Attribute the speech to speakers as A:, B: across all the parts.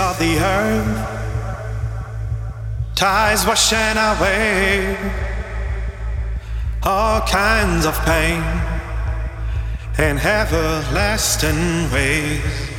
A: Of the earth, tides washing away all kinds of pain in everlasting ways.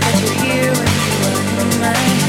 B: that you're here when you are mine.